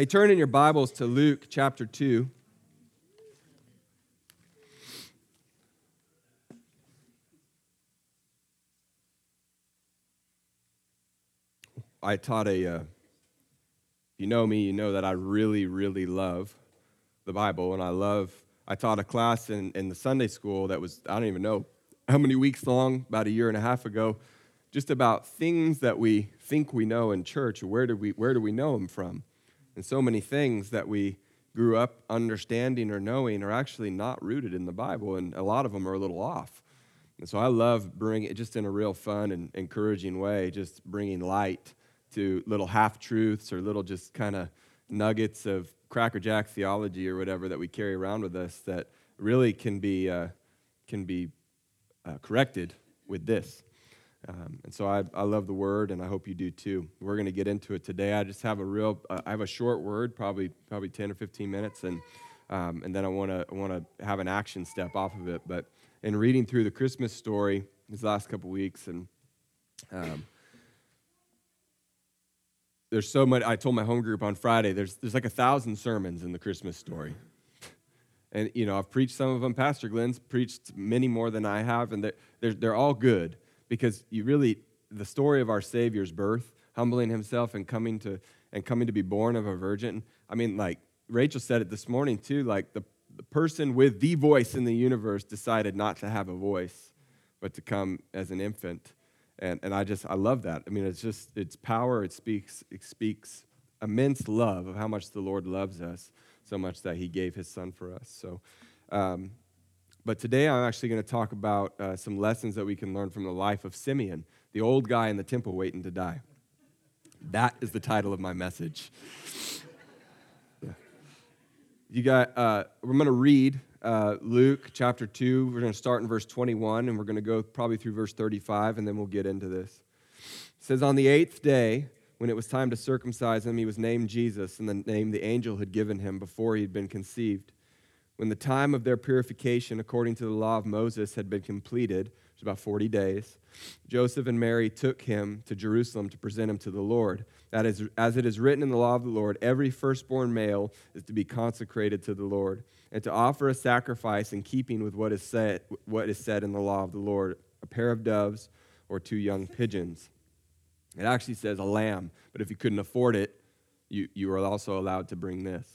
Hey, turn in your Bibles to Luke chapter 2. I taught a, uh, you know me, you know that I really, really love the Bible, and I love, I taught a class in, in the Sunday school that was, I don't even know how many weeks long, about a year and a half ago, just about things that we think we know in church. Where do we, where do we know them from? And so many things that we grew up understanding or knowing are actually not rooted in the Bible, and a lot of them are a little off. And so I love bringing it just in a real fun and encouraging way, just bringing light to little half truths or little just kind of nuggets of Cracker Jack theology or whatever that we carry around with us that really can be, uh, can be uh, corrected with this. Um, and so I, I love the word, and I hope you do too. We're going to get into it today. I just have a real, uh, I have a short word, probably probably 10 or 15 minutes, and um, and then I want to want to have an action step off of it. But in reading through the Christmas story these last couple weeks, and um, there's so much. I told my home group on Friday. There's there's like a thousand sermons in the Christmas story, and you know I've preached some of them. Pastor Glenn's preached many more than I have, and they're they're, they're all good because you really the story of our Savior's birth, humbling Himself and coming to and coming to be born of a virgin. I mean, like Rachel said it this morning too. Like the, the person with the voice in the universe decided not to have a voice, but to come as an infant and, and I just, I love that. I mean, it's just, it's power. It speaks, it speaks immense love of how much the Lord loves us, so much that he gave his son for us. So, um, but today I'm actually going to talk about uh, some lessons that we can learn from the life of Simeon, the old guy in the temple waiting to die. That is the title of my message. Yeah. You got, uh, we're going to read uh, Luke chapter 2. We're going to start in verse 21 and we're going to go probably through verse 35 and then we'll get into this. It says, On the eighth day, when it was time to circumcise him, he was named Jesus and the name the angel had given him before he had been conceived. When the time of their purification, according to the law of Moses, had been completed, which was about 40 days, Joseph and Mary took him to Jerusalem to present him to the Lord. That is, as it is written in the law of the Lord, every firstborn male is to be consecrated to the Lord and to offer a sacrifice in keeping with what is said, what is said in the law of the Lord a pair of doves or two young pigeons. It actually says a lamb, but if you couldn't afford it, you, you are also allowed to bring this.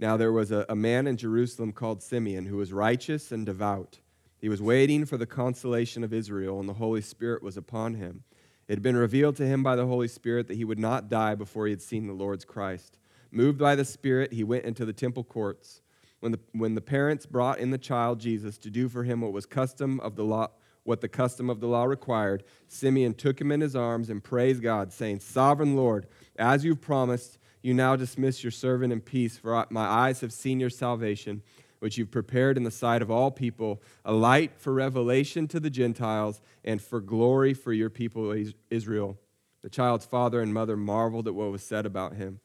Now, there was a, a man in Jerusalem called Simeon who was righteous and devout. He was waiting for the consolation of Israel, and the Holy Spirit was upon him. It had been revealed to him by the Holy Spirit that he would not die before he had seen the Lord's Christ. Moved by the Spirit, he went into the temple courts. When the, when the parents brought in the child Jesus to do for him what was custom of the law, what the custom of the law required, Simeon took him in his arms and praised God, saying, Sovereign Lord, as you've promised, you now dismiss your servant in peace, for my eyes have seen your salvation, which you've prepared in the sight of all people, a light for revelation to the Gentiles and for glory for your people Israel. The child's father and mother marveled at what was said about him.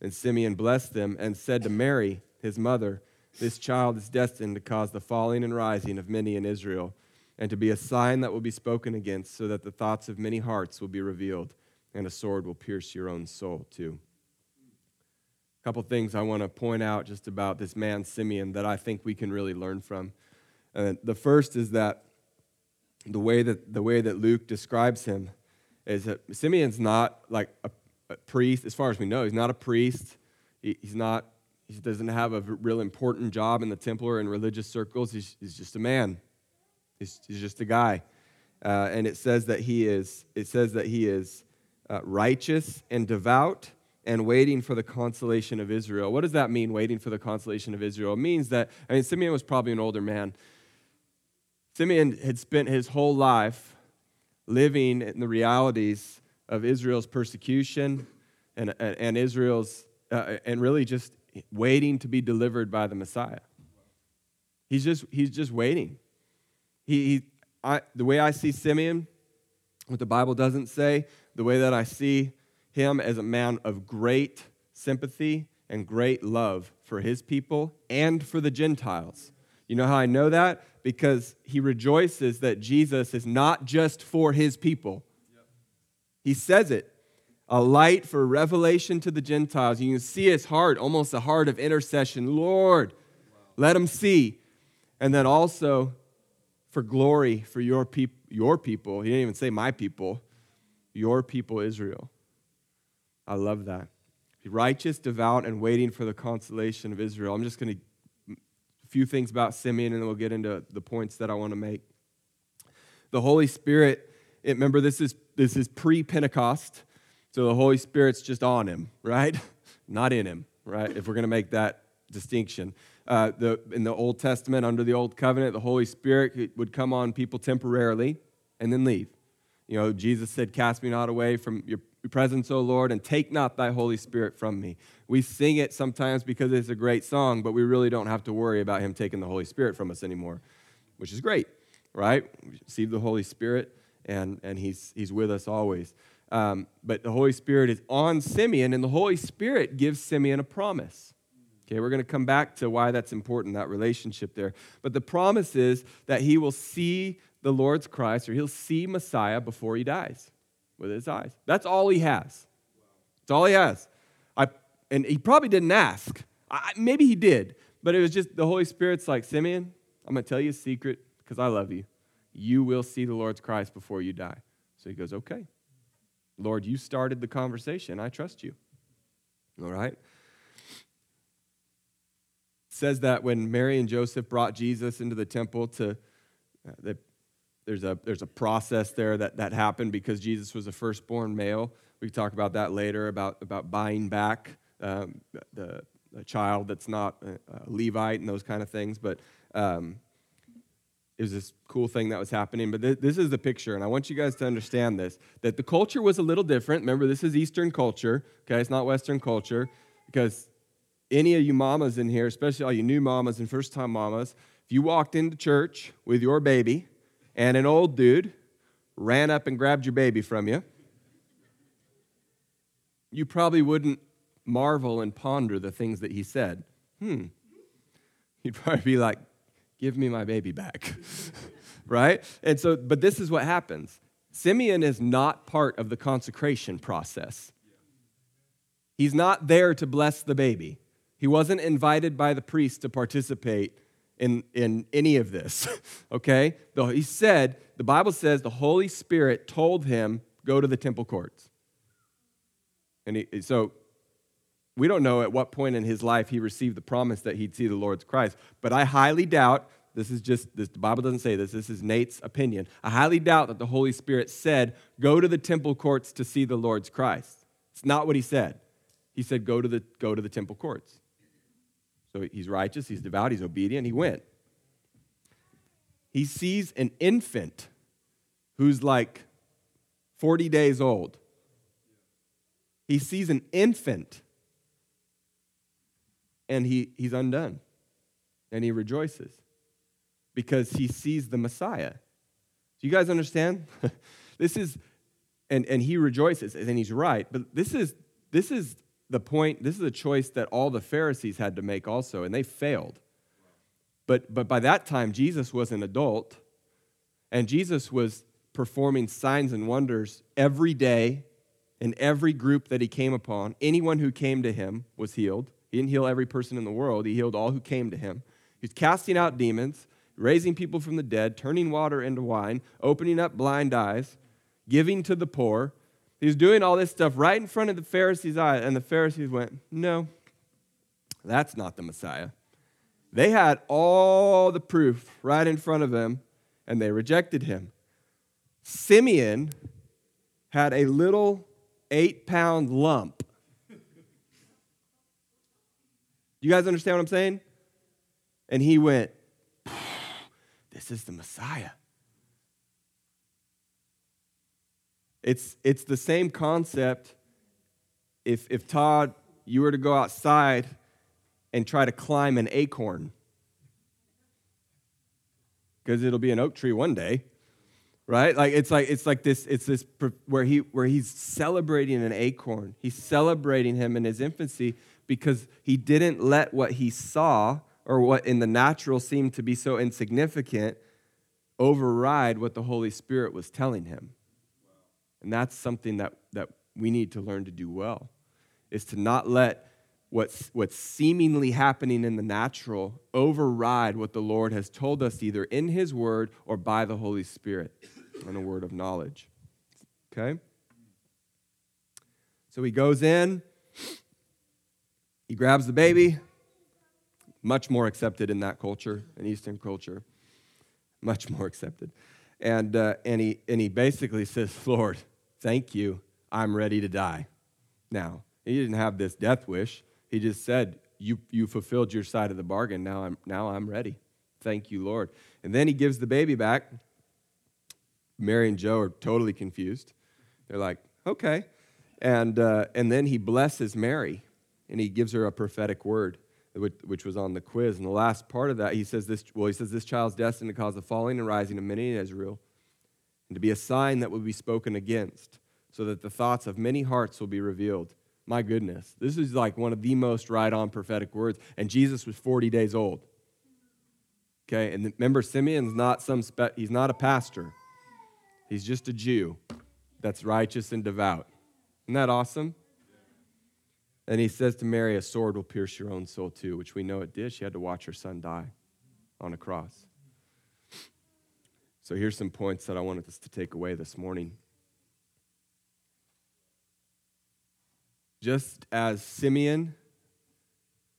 And Simeon blessed them and said to Mary, his mother, This child is destined to cause the falling and rising of many in Israel, and to be a sign that will be spoken against, so that the thoughts of many hearts will be revealed, and a sword will pierce your own soul too. Couple things I want to point out just about this man, Simeon, that I think we can really learn from. Uh, the first is that the way that, the way that Luke describes him is that Simeon's not like a a priest, as far as we know. He's not a priest. He, he's not, he doesn't have a real important job in the temple or in religious circles. He's, he's just a man. He's, he's just a guy. Uh, and it says that he is, it says that he is uh, righteous and devout and waiting for the consolation of Israel. What does that mean, waiting for the consolation of Israel? It means that, I mean, Simeon was probably an older man. Simeon had spent his whole life living in the realities of Israel's persecution and, and Israel's, uh, and really just waiting to be delivered by the Messiah. He's just, he's just waiting. He, he I, the way I see Simeon, what the Bible doesn't say, the way that I see him as a man of great sympathy and great love for his people and for the Gentiles. You know how I know that? Because he rejoices that Jesus is not just for his people, he says it. a light for revelation to the Gentiles. You can see his heart, almost a heart of intercession. Lord, let them see. And then also for glory for your, peop- your people. He didn't even say my people, your people, Israel. I love that. Righteous, devout, and waiting for the consolation of Israel. I'm just going to a few things about Simeon, and then we'll get into the points that I want to make. The Holy Spirit. Remember, this is this is pre-Pentecost. So the Holy Spirit's just on him, right? Not in him, right? If we're going to make that distinction. Uh, the, in the Old Testament, under the Old Covenant, the Holy Spirit would come on people temporarily and then leave. You know, Jesus said, Cast me not away from your presence, O Lord, and take not thy Holy Spirit from me. We sing it sometimes because it's a great song, but we really don't have to worry about him taking the Holy Spirit from us anymore, which is great, right? We receive the Holy Spirit, and, and he's, he's with us always. Um, but the Holy Spirit is on Simeon, and the Holy Spirit gives Simeon a promise. Okay, we're going to come back to why that's important, that relationship there. But the promise is that he will see the Lord's Christ, or he'll see Messiah before he dies with his eyes. That's all he has. That's all he has. I, and he probably didn't ask. I, maybe he did, but it was just the Holy Spirit's like, Simeon, I'm going to tell you a secret because I love you. You will see the Lord's Christ before you die. So he goes, okay. Lord, you started the conversation. I trust you. All right? It says that when Mary and Joseph brought Jesus into the temple to, uh, the, there's, a, there's a process there that, that happened because Jesus was a firstborn male. We can talk about that later, about, about buying back um, the, the, child that's not a, a, Levite and those kind of things. But um, it was this cool thing that was happening. But th- this is the picture, and I want you guys to understand this that the culture was a little different. Remember, this is Eastern culture, okay? It's not Western culture, because any of you mamas in here, especially all you new mamas and first time mamas, if you walked into church with your baby and an old dude ran up and grabbed your baby from you, you probably wouldn't marvel and ponder the things that he said. Hmm. You'd probably be like, give me my baby back. right? And so, but this is what happens Simeon is not part of the consecration process. He's not there to bless the baby. He wasn't invited by the priest to participate in, in any of this. okay? Though he said, the Bible says the Holy Spirit told him, go to the temple courts. And he, so we don't know at what point in his life he received the promise that he'd see the Lord's Christ, but I highly doubt. This is just this, the Bible doesn't say this. This is Nate's opinion. I highly doubt that the Holy Spirit said, "Go to the temple courts to see the Lord's Christ." It's not what he said. He said, "Go to the go to the temple courts." So he's righteous, he's devout, he's obedient. He went. He sees an infant who's like 40 days old. He sees an infant and he, he's undone. And he rejoices because he sees the Messiah. Do you guys understand? this is, and, and he rejoices, and he's right, but this is, this is the point, this is a choice that all the Pharisees had to make also, and they failed. But, but by that time, Jesus was an adult, and Jesus was performing signs and wonders every day in every group that he came upon. Anyone who came to him was healed. He didn't heal every person in the world, he healed all who came to him. He's casting out demons, raising people from the dead, turning water into wine, opening up blind eyes, giving to the poor. He's doing all this stuff right in front of the Pharisees' eyes, and the Pharisees went, No, that's not the Messiah. They had all the proof right in front of them, and they rejected him. Simeon had a little eight pound lump You guys understand what I'm saying? And he went, This is the Messiah. It's, it's the same concept. If, if Todd, you were to go outside and try to climb an acorn, because it'll be an oak tree one day right? Like it's like it's like this it's this where he where he's celebrating an acorn. He's celebrating him in his infancy because he didn't let what he saw or what in the natural seemed to be so insignificant override what the Holy Spirit was telling him. And that's something that, that we need to learn to do well is to not let what's, what's seemingly happening in the natural override what the Lord has told us either in His Word or by the Holy Spirit and a word of knowledge. Okay? So he goes in, he grabs the baby, much more accepted in that culture, in Eastern culture, much more accepted. And, uh, and, he, and he basically says, Lord, thank you, I'm ready to die now. He didn't have this death wish. He just said, you, you fulfilled your side of the bargain. Now I'm, now I'm ready. Thank you, Lord. And then he gives the baby back. Mary and Joe are totally confused. They're like, okay. And, uh, and then he blesses Mary and he gives her a prophetic word, which, which was on the quiz. And the last part of that, he says this, well, he says, this child's destined to cause the falling and rising of many in Israel and to be a sign that will be spoken against so that the thoughts of many hearts will be revealed. My goodness, this is like one of the most right on prophetic words. And Jesus was 40 days old. Okay, and remember, Simeon's not some, spe- he's not a pastor, he's just a Jew that's righteous and devout. Isn't that awesome? And he says to Mary, A sword will pierce your own soul too, which we know it did. She had to watch her son die on a cross. So here's some points that I wanted us to take away this morning. Just as Simeon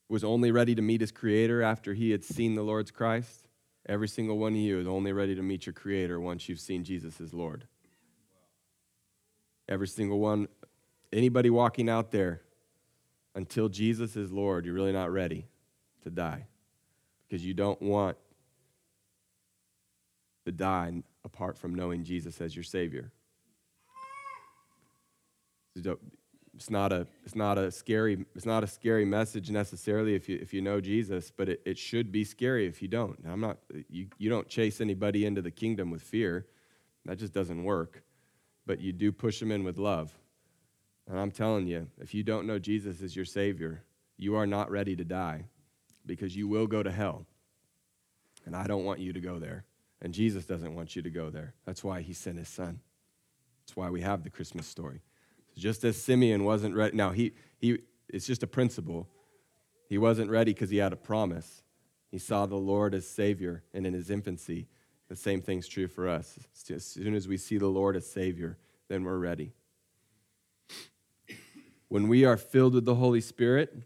was only ready to meet his Creator after he had seen the Lord's Christ, every single one of you is only ready to meet your Creator once you've seen Jesus as Lord. Every single one, anybody walking out there, until Jesus is Lord, you're really not ready to die because you don't want to die apart from knowing Jesus as your Savior. It's not a, it's not a scary, it's not a scary message necessarily if you, if you know Jesus, but it, it should be scary if you don't. Now, I'm not, you, you don't chase anybody into the kingdom with fear. That just doesn't work. But you do push them in with love. And I'm telling you, if you don't know Jesus as your Savior, you are not ready to die because you will go to hell. And I don't want you to go there. And Jesus doesn't want you to go there. That's why he sent his son. That's why we have the Christmas story. Just as Simeon wasn't ready. Now, he, he, it's just a principle. He wasn't ready because he had a promise. He saw the Lord as Savior, and in his infancy, the same thing's true for us. As soon as we see the Lord as Savior, then we're ready. When we are filled with the Holy Spirit,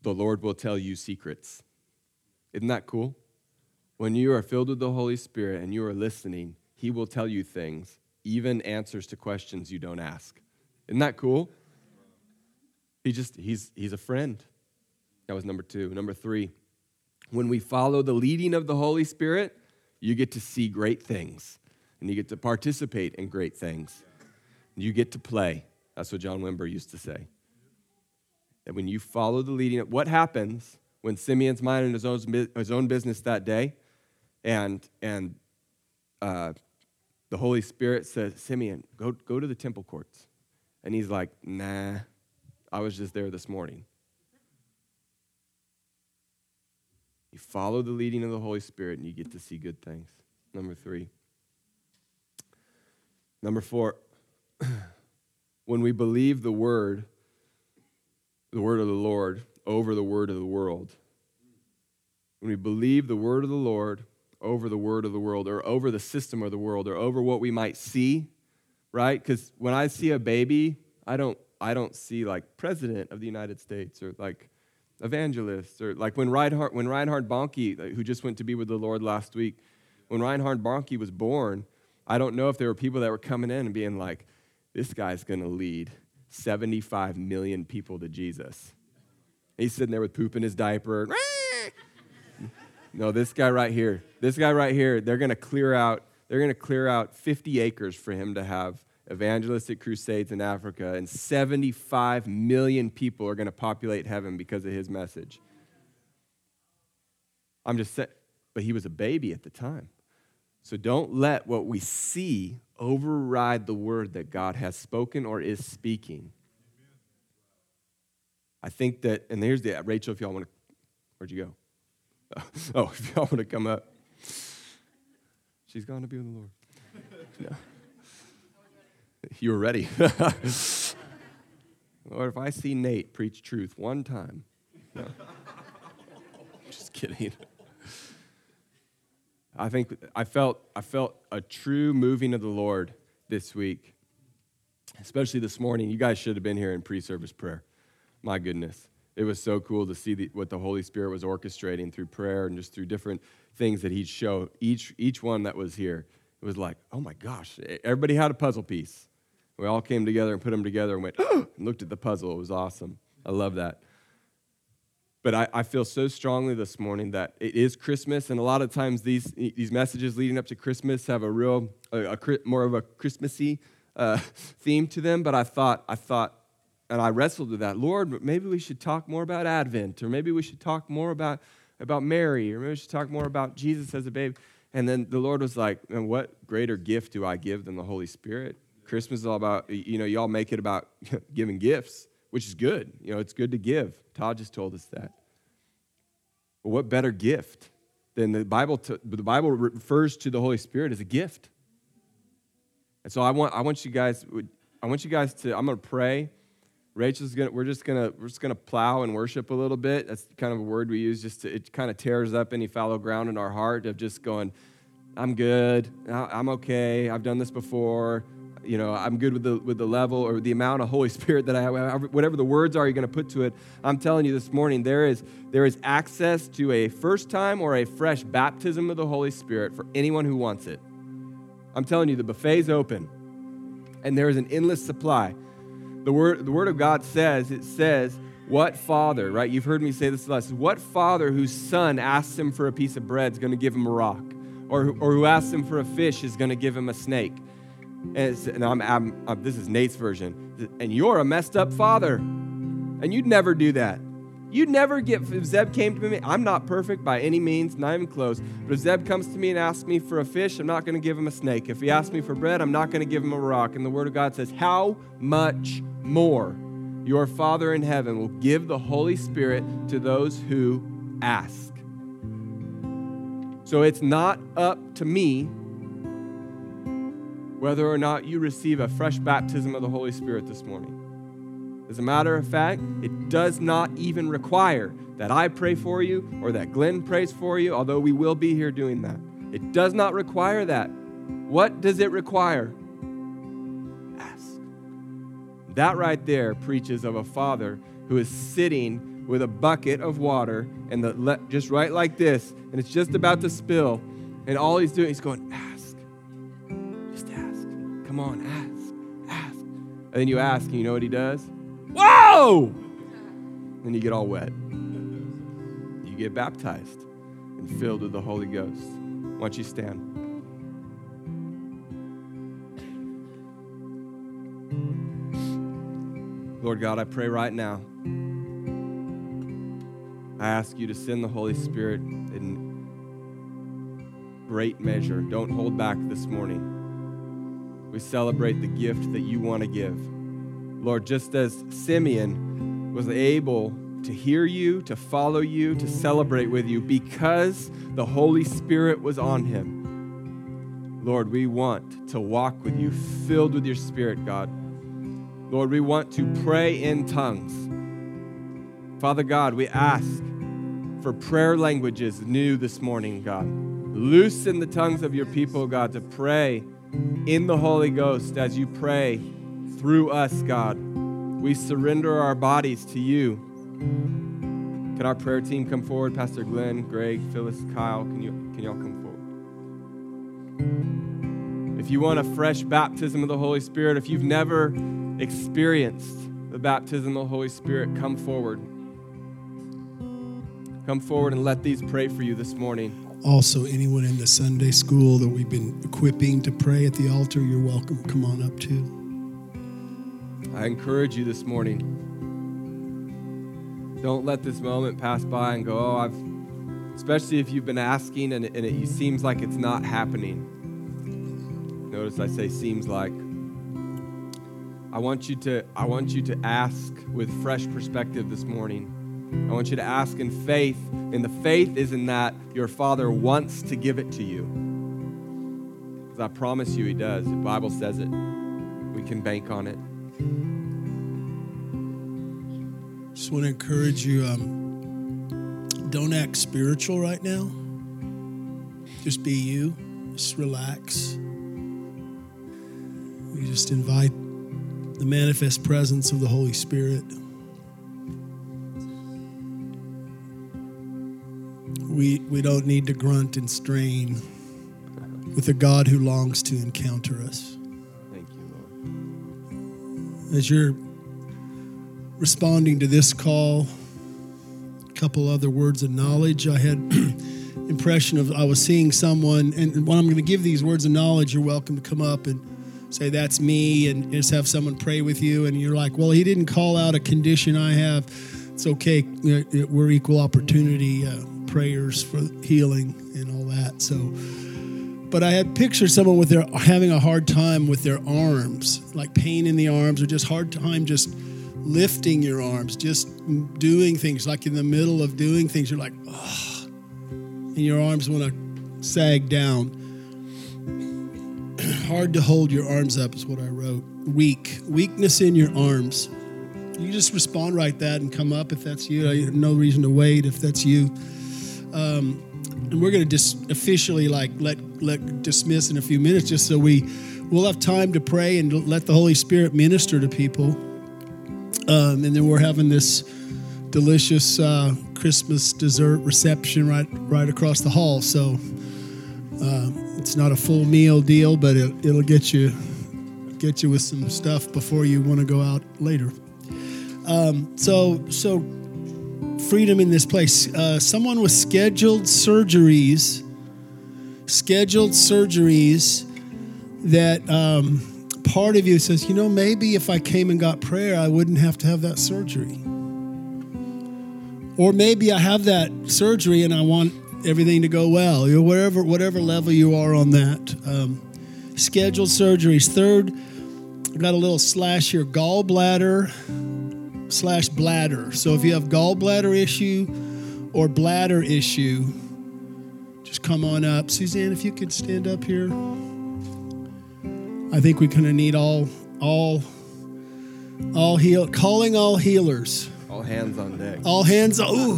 the Lord will tell you secrets. Isn't that cool? When you are filled with the Holy Spirit and you are listening, He will tell you things, even answers to questions you don't ask. Isn't that cool? He just, he's, he's a friend. That was number two. Number three, when we follow the leading of the Holy Spirit, you get to see great things and you get to participate in great things. You get to play. That's what John Wimber used to say. That when you follow the leading, what happens when Simeon's minding his own, his own business that day, and and uh, the Holy Spirit says, Simeon, go go to the temple courts, and he's like, Nah, I was just there this morning. You follow the leading of the Holy Spirit, and you get to see good things. Number three. Number four when we believe the word, the word of the Lord, over the word of the world, when we believe the word of the Lord over the word of the world, or over the system of the world, or over what we might see, right? Because when I see a baby, I don't, I don't see like president of the United States or like evangelists or like when Reinhard, when Reinhard Bonnke, who just went to be with the Lord last week, when Reinhard Bonnke was born, I don't know if there were people that were coming in and being like, this guy's going to lead 75 million people to Jesus. He's sitting there with poop in his diaper. No, this guy right here, this guy right here, they're going to clear out, they're going to clear out 50 acres for him to have evangelistic crusades in Africa, and 75 million people are going to populate heaven because of his message. I'm just saying, but he was a baby at the time. So don't let what we see override the word that God has spoken or is speaking. I think that, and here's the, Rachel, if y'all want to, where'd you go? Oh, if y'all want to come up. She's gone to be with the Lord. You were ready. Lord, if I see Nate preach truth one time, no. just kidding. I think I felt I felt a true moving of the Lord this week, especially this morning. You guys should have been here in pre-service prayer. My goodness, it was so cool to see the, what the Holy Spirit was orchestrating through prayer and just through different things that He'd show each each one that was here. It was like, oh my gosh, everybody had a puzzle piece. We all came together and put them together and went and looked at the puzzle. It was awesome. I love that. But I, I, feel so strongly this morning that it is Christmas, and a lot of times these, these messages leading up to Christmas have a real, a, a more of a Christmassy uh, theme to them. But I thought, I thought, and I wrestled with that. Lord, maybe we should talk more about Advent, or maybe we should talk more about, about Mary, or maybe we should talk more about Jesus as a baby. And then the Lord was like, and what greater gift do I give than the Holy Spirit? Christmas is all about, you know, y'all make it about giving gifts, which is good. You know, it's good to give. Todd just told us that. But what better gift than the Bible? To, the Bible refers to the Holy Spirit as a gift. And so I want, I want you guys, I want you guys to, I'm going to pray. Rachel's gonna, we're just gonna, we're just gonna plow and worship a little bit. That's kind of a word we use just to, it kind of tears up any fallow ground in our heart of just going, I'm good, I'm okay, I've done this before, you know, I'm good with the, with the level or the amount of Holy Spirit that I have, whatever the words are you're to put to it. I'm telling you this morning, there is, there is access to a first time or a fresh baptism of the Holy Spirit for anyone who wants it. I'm telling you, the buffet's open and there is an endless supply. The word, the word of God says, it says, what father, right? You've heard me say this last. What father whose son asks him for a piece of bread is going to give him a rock? Or, or who asks him for a fish is going to give him a snake? And, and I'm, I'm, I'm, this is Nate's version. And you're a messed up father. And you'd never do that. You'd never get, if Zeb came to me, I'm not perfect by any means, not even close. But if Zeb comes to me and asks me for a fish, I'm not going to give him a snake. If he asks me for bread, I'm not going to give him a rock. And the Word of God says, How much more your Father in heaven will give the Holy Spirit to those who ask? So it's not up to me whether or not you receive a fresh baptism of the Holy Spirit this morning. As a matter of fact, it does not even require that I pray for you or that Glenn prays for you, although we will be here doing that. It does not require that. What does it require? That right there preaches of a father who is sitting with a bucket of water and the just right like this, and it's just about to spill, and all he's doing, he's going, ask, just ask, Come on, ask, ask. And then you ask, and you know what he does? Whoa! And you get all wet. You get baptized and filled with the Holy Ghost. Why don't you stand? Lord God, I pray right now. I ask you to send the Holy Spirit in great measure. Don't hold back this morning. We celebrate the gift that you want to give. Lord, just as Simeon was able to hear you, to follow you, to celebrate with you because the Holy Spirit was on him. Lord, we want to walk with you, filled with your Spirit, God. Lord, we want to pray in tongues. Father God, we ask for prayer languages new this morning, God. Loosen the tongues of your people, God, to pray in the Holy Ghost as you pray through us, God. We surrender our bodies to you. Can our prayer team come forward? Pastor Glenn, Greg, Phyllis, Kyle, can you can y'all come forward? If you want a fresh baptism of the Holy Spirit, if you've never experienced the baptism of the Holy Spirit, come forward. Come forward and let these pray for you this morning. Also, anyone in the Sunday school that we've been equipping to pray at the altar, you're welcome. Come on up too. I encourage you this morning. Don't let this moment pass by and go, oh, I've, especially if you've been asking and, and it seems like it's not happening. Notice I say seems like. I want you to, I want you to ask with fresh perspective this morning. I want you to ask in faith, and the faith is in that your Father wants to give it to you. Because I promise you, He does. The Bible says it. We can bank on it. Just want to encourage you um, don't act spiritual right now. Just be you. Just relax. We just invite the manifest presence of the Holy Spirit. We, we don't need to grunt and strain with a God who longs to encounter us. Thank you, Lord. As you're responding to this call, a couple other words of knowledge. I had impression of I was seeing someone, and when I'm going to give these words of knowledge, you're welcome to come up and say that's me, and just have someone pray with you. And you're like, well, he didn't call out a condition I have. It's okay. We're equal opportunity uh, prayers for healing and all that. So but I had pictured someone with their having a hard time with their arms, like pain in the arms, or just hard time just lifting your arms, just doing things. Like in the middle of doing things, you're like, oh, and your arms want to sag down. hard to hold your arms up is what I wrote. Weak, weakness in your arms. You just respond right that and come up if that's you. No reason to wait if that's you. Um, and we're going to just officially like let let dismiss in a few minutes just so we we'll have time to pray and let the holy spirit minister to people um, and then we're having this delicious uh, christmas dessert reception right right across the hall so uh, it's not a full meal deal but it, it'll get you get you with some stuff before you want to go out later um, so so freedom in this place. Uh, someone with scheduled surgeries, scheduled surgeries that um, part of you says, you know, maybe if I came and got prayer, I wouldn't have to have that surgery. Or maybe I have that surgery and I want everything to go well. You know, whatever whatever level you are on that. Um, scheduled surgeries. Third, I got a little slash here: gallbladder slash bladder. So if you have gallbladder issue or bladder issue, just come on up. Suzanne, if you could stand up here. I think we kind of need all all all heal calling all healers. All hands on deck. All hands oh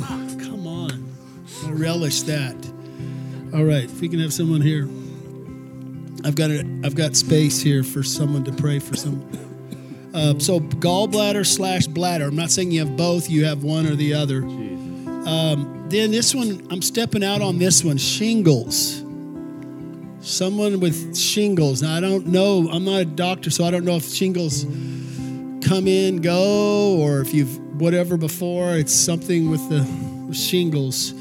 relish that. All right, if we can have someone here. I've got a, I've got space here for someone to pray for some uh, so gallbladder slash bladder. I'm not saying you have both. You have one or the other. Um, then this one, I'm stepping out on this one. Shingles. Someone with shingles. Now I don't know. I'm not a doctor, so I don't know if shingles come in, go, or if you've whatever before. It's something with the shingles.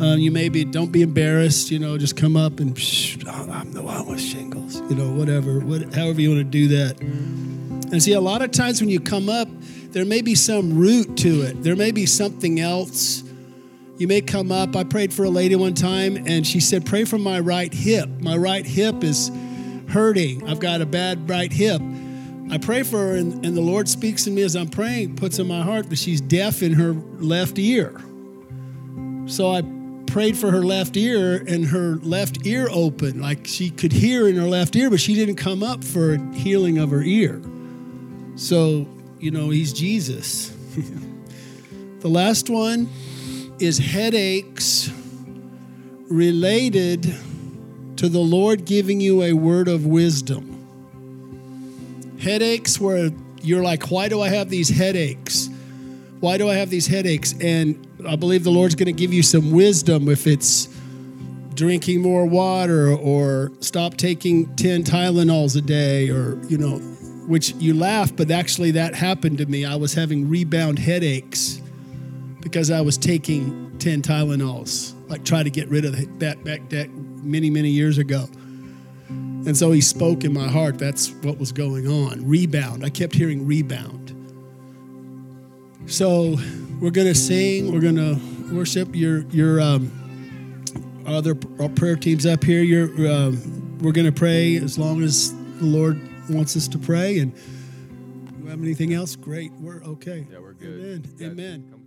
Um, you maybe don't be embarrassed. You know, just come up and I'm the one with shingles. You know, whatever, what, however you want to do that. And see, a lot of times when you come up, there may be some root to it. There may be something else. You may come up. I prayed for a lady one time, and she said, Pray for my right hip. My right hip is hurting. I've got a bad right hip. I pray for her, and, and the Lord speaks to me as I'm praying, puts in my heart that she's deaf in her left ear. So I prayed for her left ear, and her left ear opened, like she could hear in her left ear, but she didn't come up for healing of her ear. So, you know, he's Jesus. the last one is headaches related to the Lord giving you a word of wisdom. Headaches where you're like, why do I have these headaches? Why do I have these headaches? And I believe the Lord's going to give you some wisdom if it's drinking more water or stop taking 10 Tylenols a day or, you know, which you laugh, but actually that happened to me. I was having rebound headaches because I was taking 10 Tylenols, like try to get rid of that back deck many, many years ago. And so he spoke in my heart. That's what was going on. Rebound. I kept hearing rebound. So we're going to sing. We're going to worship your, your, um, other prayer teams up here. You're, um, we're going to pray as long as the Lord wants us to pray. And we have anything else? Great. We're okay. Yeah, we're good. Amen. Amen.